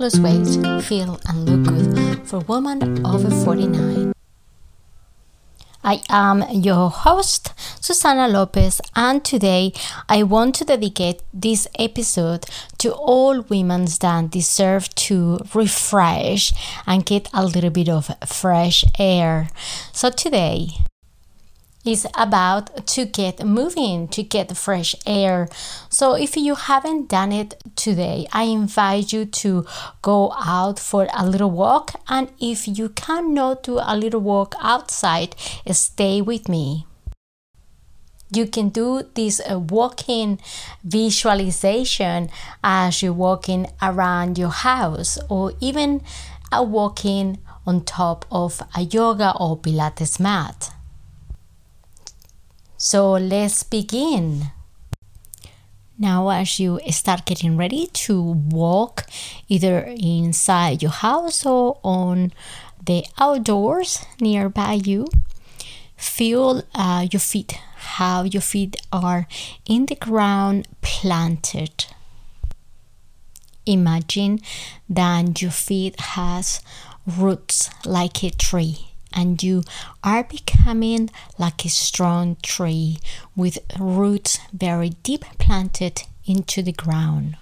Lose weight, feel, and look good for women over 49. I am your host, Susana Lopez, and today I want to dedicate this episode to all women that deserve to refresh and get a little bit of fresh air. So, today is about to get moving, to get fresh air. So, if you haven't done it today, I invite you to go out for a little walk. And if you cannot do a little walk outside, stay with me. You can do this uh, walking visualization as you're walking around your house or even a walking on top of a yoga or Pilates mat. So let's begin. Now, as you start getting ready to walk either inside your house or on the outdoors nearby you, feel uh, your feet, how your feet are in the ground planted. Imagine that your feet has roots like a tree and you are becoming like a strong tree with roots very deep planted into the ground.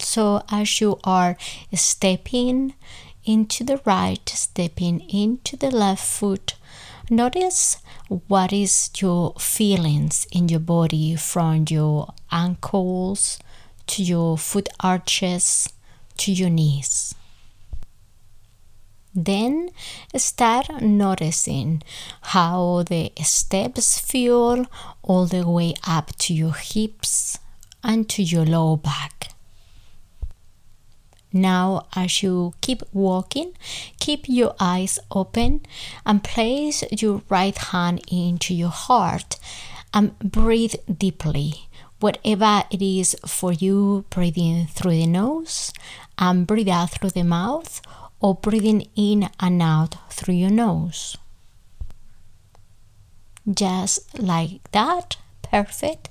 So, as you are stepping into the right, stepping into the left foot, notice what is your feelings in your body from your ankles to your foot arches to your knees. Then start noticing how the steps feel all the way up to your hips and to your lower back. Now, as you keep walking, keep your eyes open and place your right hand into your heart and breathe deeply. Whatever it is for you, breathing through the nose and breathe out through the mouth or breathing in and out through your nose. Just like that, perfect.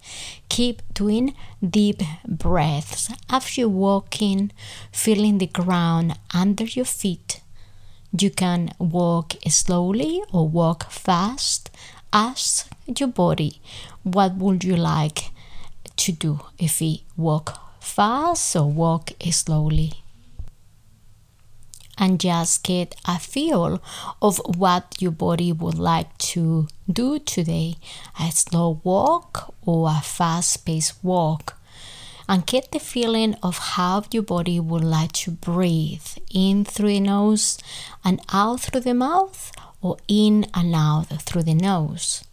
Keep doing deep breaths as you're walking, feeling the ground under your feet. You can walk slowly or walk fast. Ask your body what would you like to do if we walk fast or walk slowly and just get a feel of what your body would like to do today a slow walk or a fast paced walk. And get the feeling of how your body would like to breathe in through the nose and out through the mouth, or in and out through the nose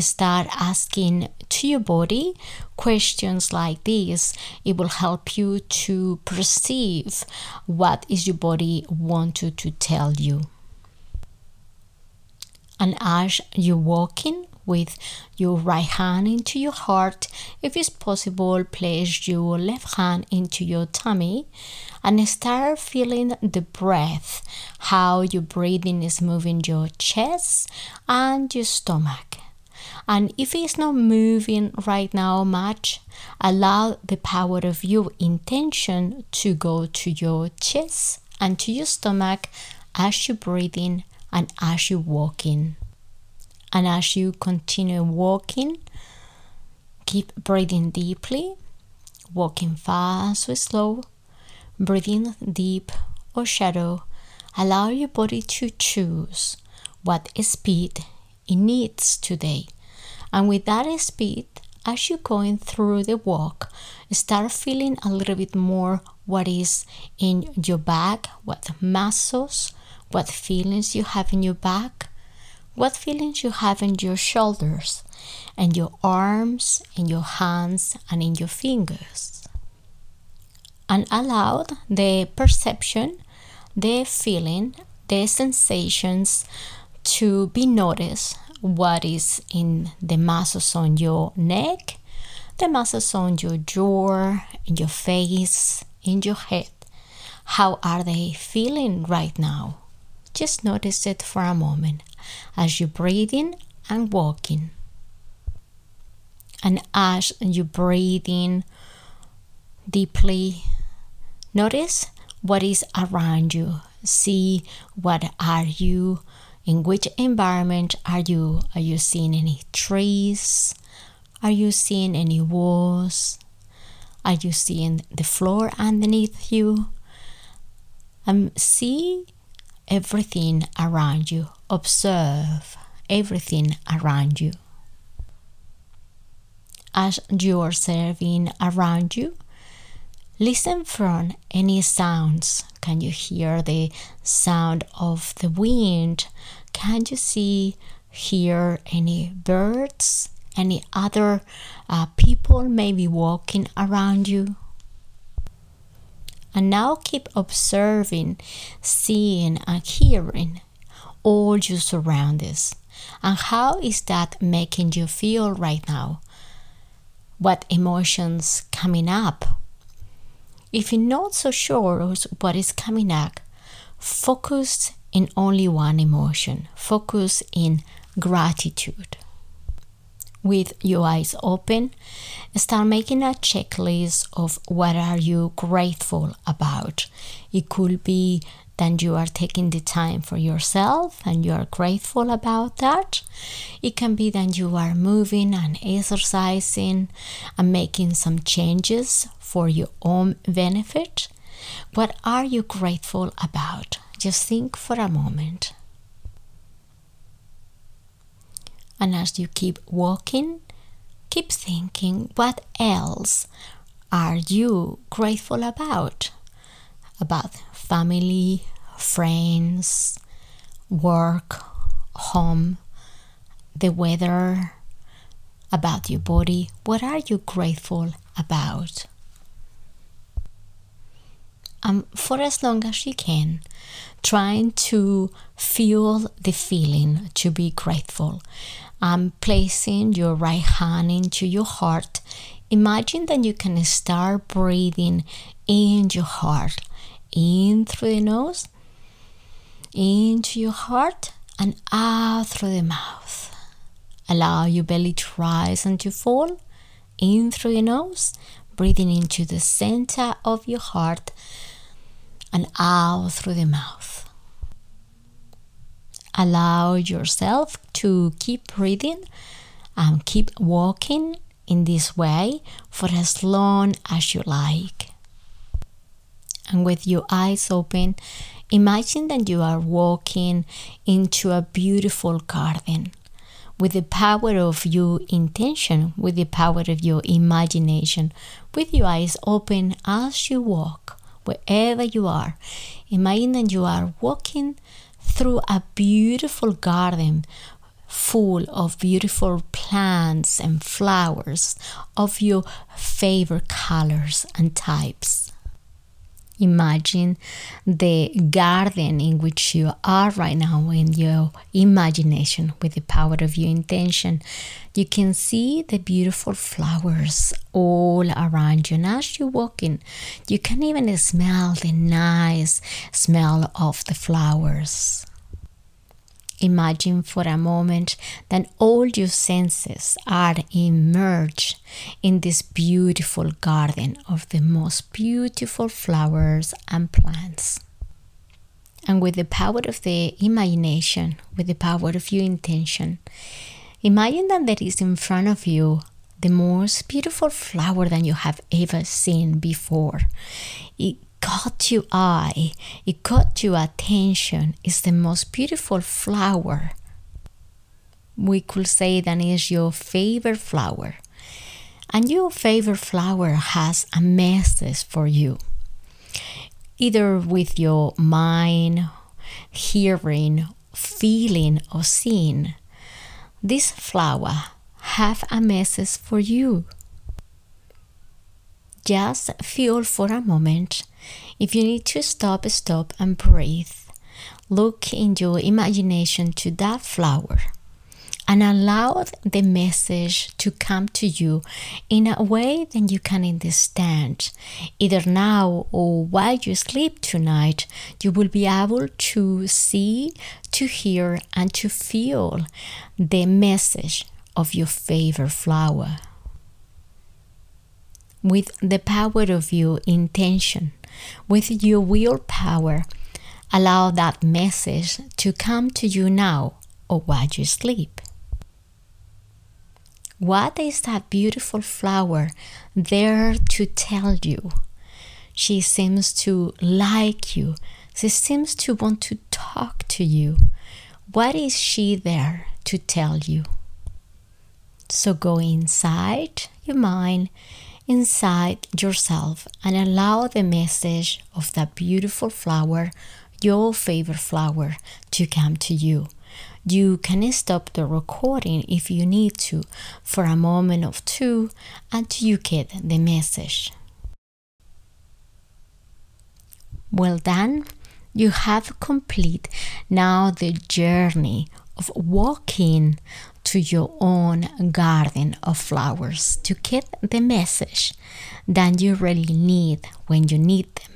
start asking to your body questions like this. It will help you to perceive what is your body wanted to tell you. And as you're walking with your right hand into your heart if it's possible place your left hand into your tummy and start feeling the breath how your breathing is moving your chest and your stomach and if it's not moving right now much, allow the power of your intention to go to your chest and to your stomach as you're breathing and as you're walking. And as you continue walking, keep breathing deeply, walking fast or slow, breathing deep or shallow. Allow your body to choose what speed it needs today. And with that speed, as you're going through the walk, start feeling a little bit more what is in your back, what muscles, what feelings you have in your back, what feelings you have in your shoulders, and your arms, and your hands, and in your fingers. And allow the perception, the feeling, the sensations to be noticed what is in the muscles on your neck, the muscles on your jaw, in your face, in your head. How are they feeling right now? Just notice it for a moment as you're breathing and walking. And as you breathe in deeply, notice what is around you. See what are you in which environment are you? Are you seeing any trees? Are you seeing any walls? Are you seeing the floor underneath you? Um, see everything around you. Observe everything around you. As you are serving around you, listen for any sounds. Can you hear the sound of the wind? Can you see, hear any birds? Any other uh, people maybe walking around you? And now keep observing, seeing, and hearing all your surroundings. And how is that making you feel right now? What emotions coming up? If you're not so sure what is coming up, focus in only one emotion. Focus in gratitude. With your eyes open start making a checklist of what are you grateful about. It could be that you are taking the time for yourself and you are grateful about that. It can be that you are moving and exercising and making some changes for your own benefit what are you grateful about just think for a moment And as you keep walking, keep thinking what else are you grateful about? About family, friends, work, home, the weather, about your body. What are you grateful about? Um, for as long as you can, trying to feel the feeling to be grateful. Um, placing your right hand into your heart, imagine that you can start breathing in your heart, in through the nose, into your heart, and out through the mouth. Allow your belly to rise and to fall. In through your nose, breathing into the center of your heart and out through the mouth allow yourself to keep breathing and keep walking in this way for as long as you like. And with your eyes open, imagine that you are walking into a beautiful garden with the power of your intention, with the power of your imagination, with your eyes open as you walk, wherever you are. Imagine that you are walking through a beautiful garden full of beautiful plants and flowers of your favorite colors and types. Imagine the garden in which you are right now in your imagination with the power of your intention. You can see the beautiful flowers all around you. And as you're walking, you can even smell the nice smell of the flowers. Imagine for a moment that all your senses are immersed in this beautiful garden of the most beautiful flowers and plants. And with the power of the imagination, with the power of your intention, imagine that there is in front of you the most beautiful flower that you have ever seen before. It caught your eye, it caught your attention, it's the most beautiful flower. We could say that is your favorite flower. And your favorite flower has a message for you. Either with your mind, hearing, feeling, or seeing. This flower have a message for you. Just feel for a moment if you need to stop, stop and breathe. Look in your imagination to that flower and allow the message to come to you in a way that you can understand. Either now or while you sleep tonight, you will be able to see, to hear, and to feel the message of your favorite flower. With the power of your intention, with your willpower. Allow that message to come to you now or while you sleep. What is that beautiful flower there to tell you? She seems to like you. She seems to want to talk to you. What is she there to tell you? So go inside your mind, inside yourself, and allow the message of that beautiful flower, your favorite flower, to come to you. You can stop the recording if you need to for a moment or two until you get the message. Well done. You have complete now the journey of walking to your own garden of flowers to get the message that you really need when you need them.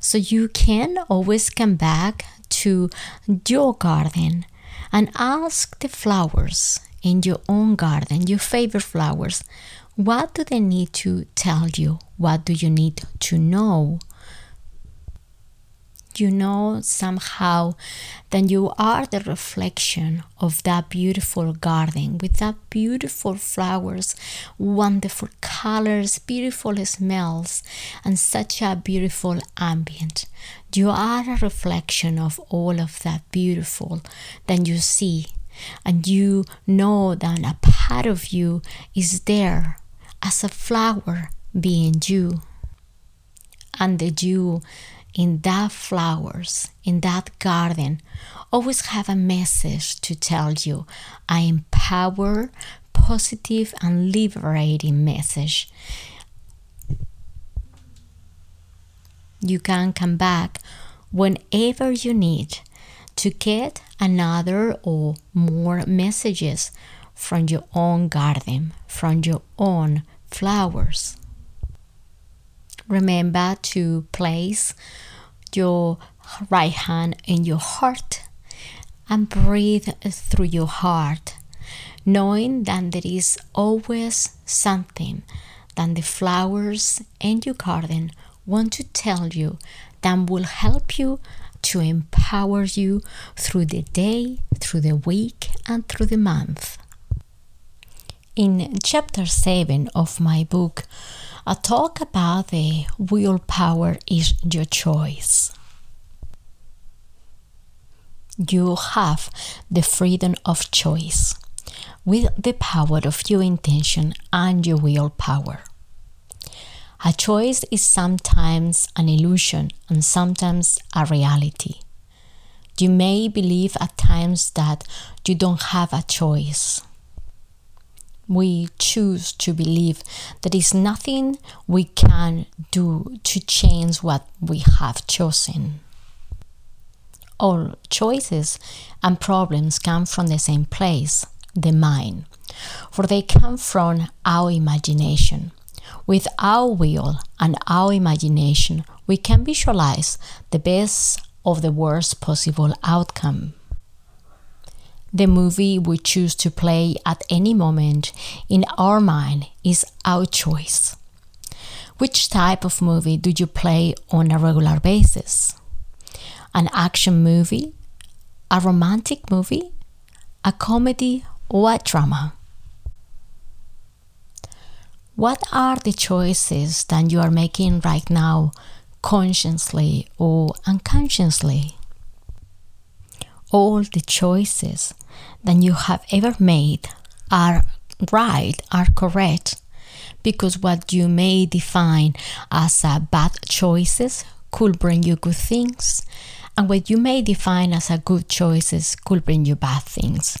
So you can always come back to your garden and ask the flowers in your own garden, your favorite flowers, what do they need to tell you? What do you need to know? You know somehow that you are the reflection of that beautiful garden with that beautiful flowers, wonderful colors, beautiful smells, and such a beautiful ambient. You are a reflection of all of that beautiful that you see, and you know that a part of you is there as a flower being you. And the dew in that flowers, in that garden, always have a message to tell you. I empower, positive, and liberating message. You can come back whenever you need to get another or more messages from your own garden, from your own flowers. Remember to place your right hand in your heart and breathe through your heart, knowing that there is always something that the flowers in your garden want to tell you that will help you to empower you through the day, through the week, and through the month. In chapter 7 of my book, I talk about the willpower is your choice. You have the freedom of choice with the power of your intention and your willpower. A choice is sometimes an illusion and sometimes a reality. You may believe at times that you don't have a choice we choose to believe there is nothing we can do to change what we have chosen. All choices and problems come from the same place, the mind, for they come from our imagination. With our will and our imagination, we can visualize the best of the worst possible outcome. The movie we choose to play at any moment in our mind is our choice. Which type of movie do you play on a regular basis? An action movie? A romantic movie? A comedy or a drama? What are the choices that you are making right now, consciously or unconsciously? All the choices that you have ever made are right, are correct, because what you may define as a bad choices could bring you good things, and what you may define as a good choices could bring you bad things.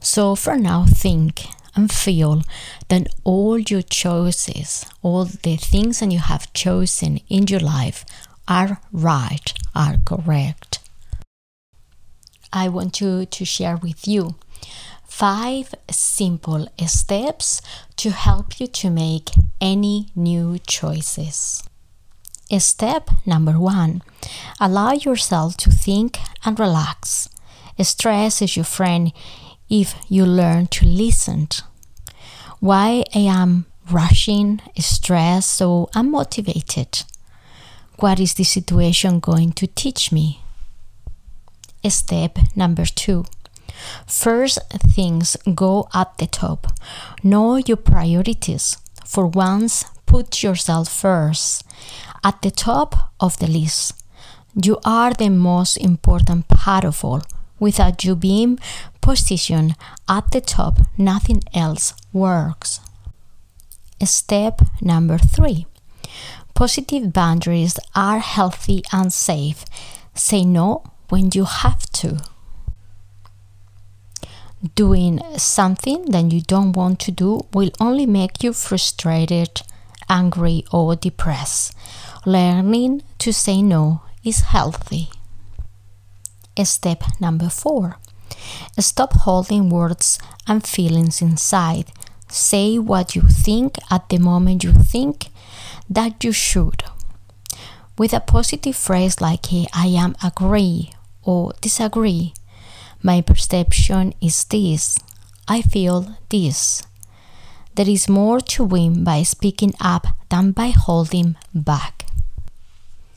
So for now, think and feel that all your choices, all the things that you have chosen in your life are right, are correct. I want to, to share with you five simple steps to help you to make any new choices. Step number one allow yourself to think and relax. Stress is your friend if you learn to listen. Why am I am rushing, stressed, or unmotivated. What is the situation going to teach me? Step number two. First things go at the top. Know your priorities. For once, put yourself first, at the top of the list. You are the most important part of all. Without you being positioned at the top, nothing else works. Step number three positive boundaries are healthy and safe. Say no when you have to. Doing something that you don't want to do will only make you frustrated, angry, or depressed. Learning to say no is healthy. Step number four stop holding words and feelings inside. Say what you think at the moment you think that you should. With a positive phrase like I am agree or disagree, my perception is this, I feel this. There is more to win by speaking up than by holding back.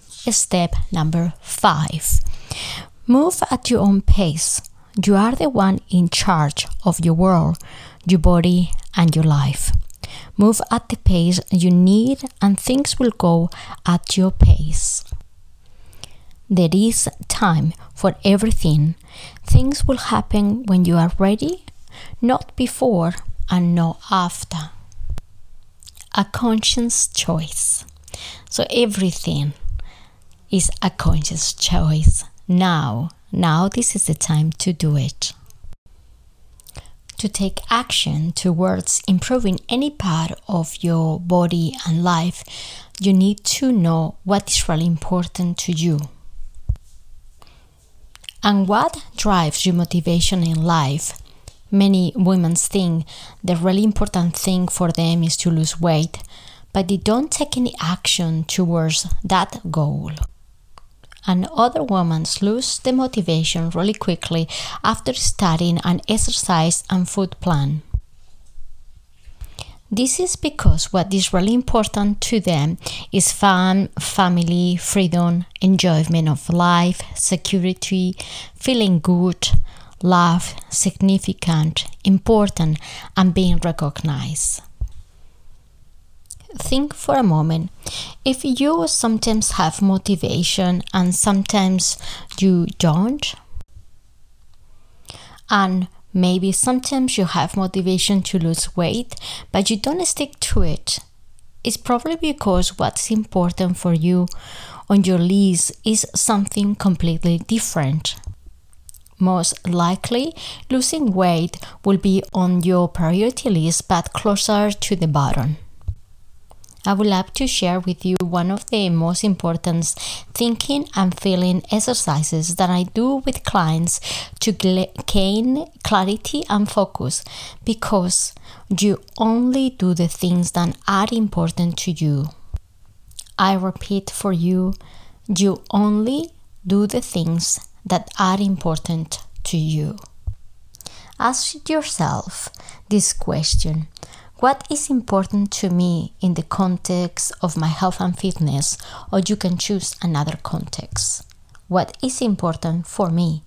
Step number five move at your own pace. You are the one in charge of your world, your body, and your life. Move at the pace you need, and things will go at your pace. There is time for everything. Things will happen when you are ready, not before and not after. A conscious choice. So everything is a conscious choice. Now, now this is the time to do it to take action towards improving any part of your body and life, you need to know what is really important to you. And what drives your motivation in life? Many women think the really important thing for them is to lose weight, but they don't take any action towards that goal and other women lose the motivation really quickly after studying an exercise and food plan. This is because what is really important to them is fun, family, freedom, enjoyment of life, security, feeling good, love, significant, important, and being recognized think for a moment if you sometimes have motivation and sometimes you don't and maybe sometimes you have motivation to lose weight but you don't stick to it it's probably because what's important for you on your list is something completely different most likely, losing weight will be on your priority list but closer to the bottom. I would love to share with you one of the most important thinking and feeling exercises that I do with clients to gain clarity and focus because you only do the things that are important to you. I repeat for you, you only do the things that are important to you. Ask yourself this question what is important to me in the context of my health and fitness, or you can choose another context. What is important for me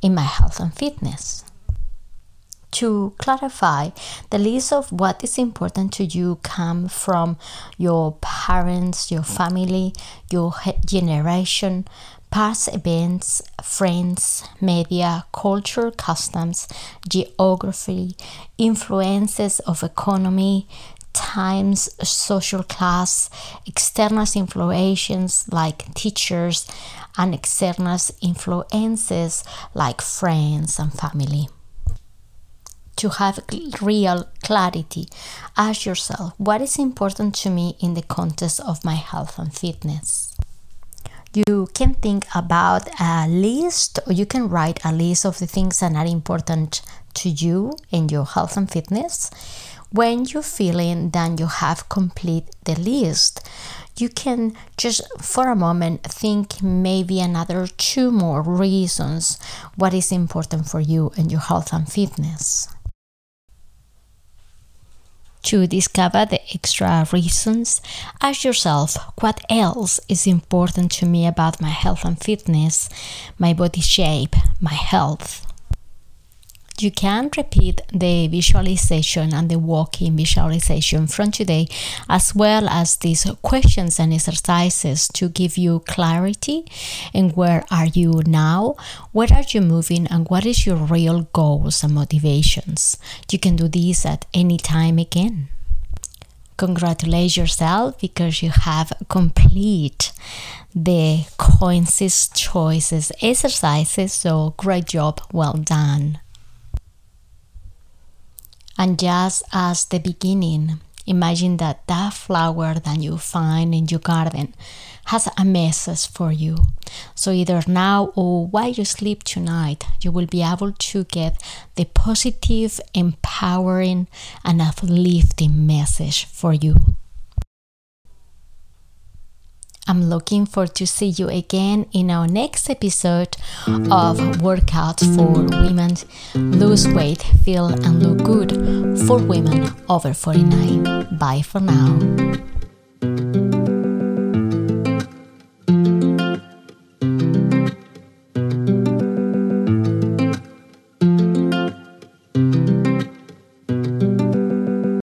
in my health and fitness? To clarify, the list of what is important to you come from your parents, your family, your generation, past events, friends, media, culture, customs, geography, influences of economy, times, social class, external influences like teachers, and external influences like friends and family. To have real clarity, ask yourself what is important to me in the context of my health and fitness you can think about a list or you can write a list of the things that are important to you in your health and fitness. When you're feeling that you have complete the list you can just for a moment think maybe another two more reasons what is important for you in your health and fitness To discover the extra reasons, ask yourself what else is important to me about my health and fitness, my body shape, my health. You can repeat the visualization and the walking visualization from today, as well as these questions and exercises to give you clarity and where are you now, where are you moving, and what is your real goals and motivations. You can do this at any time again. Congratulate yourself because you have complete the coins choices exercises. So great job, well done. And just as the beginning, imagine that that flower that you find in your garden has a message for you. So either now or while you sleep tonight, you will be able to get the positive, empowering, and uplifting message for you. I'm looking forward to see you again in our next episode of Workouts for Women Lose Weight, Feel and Look Good for Women over 49. Bye for now.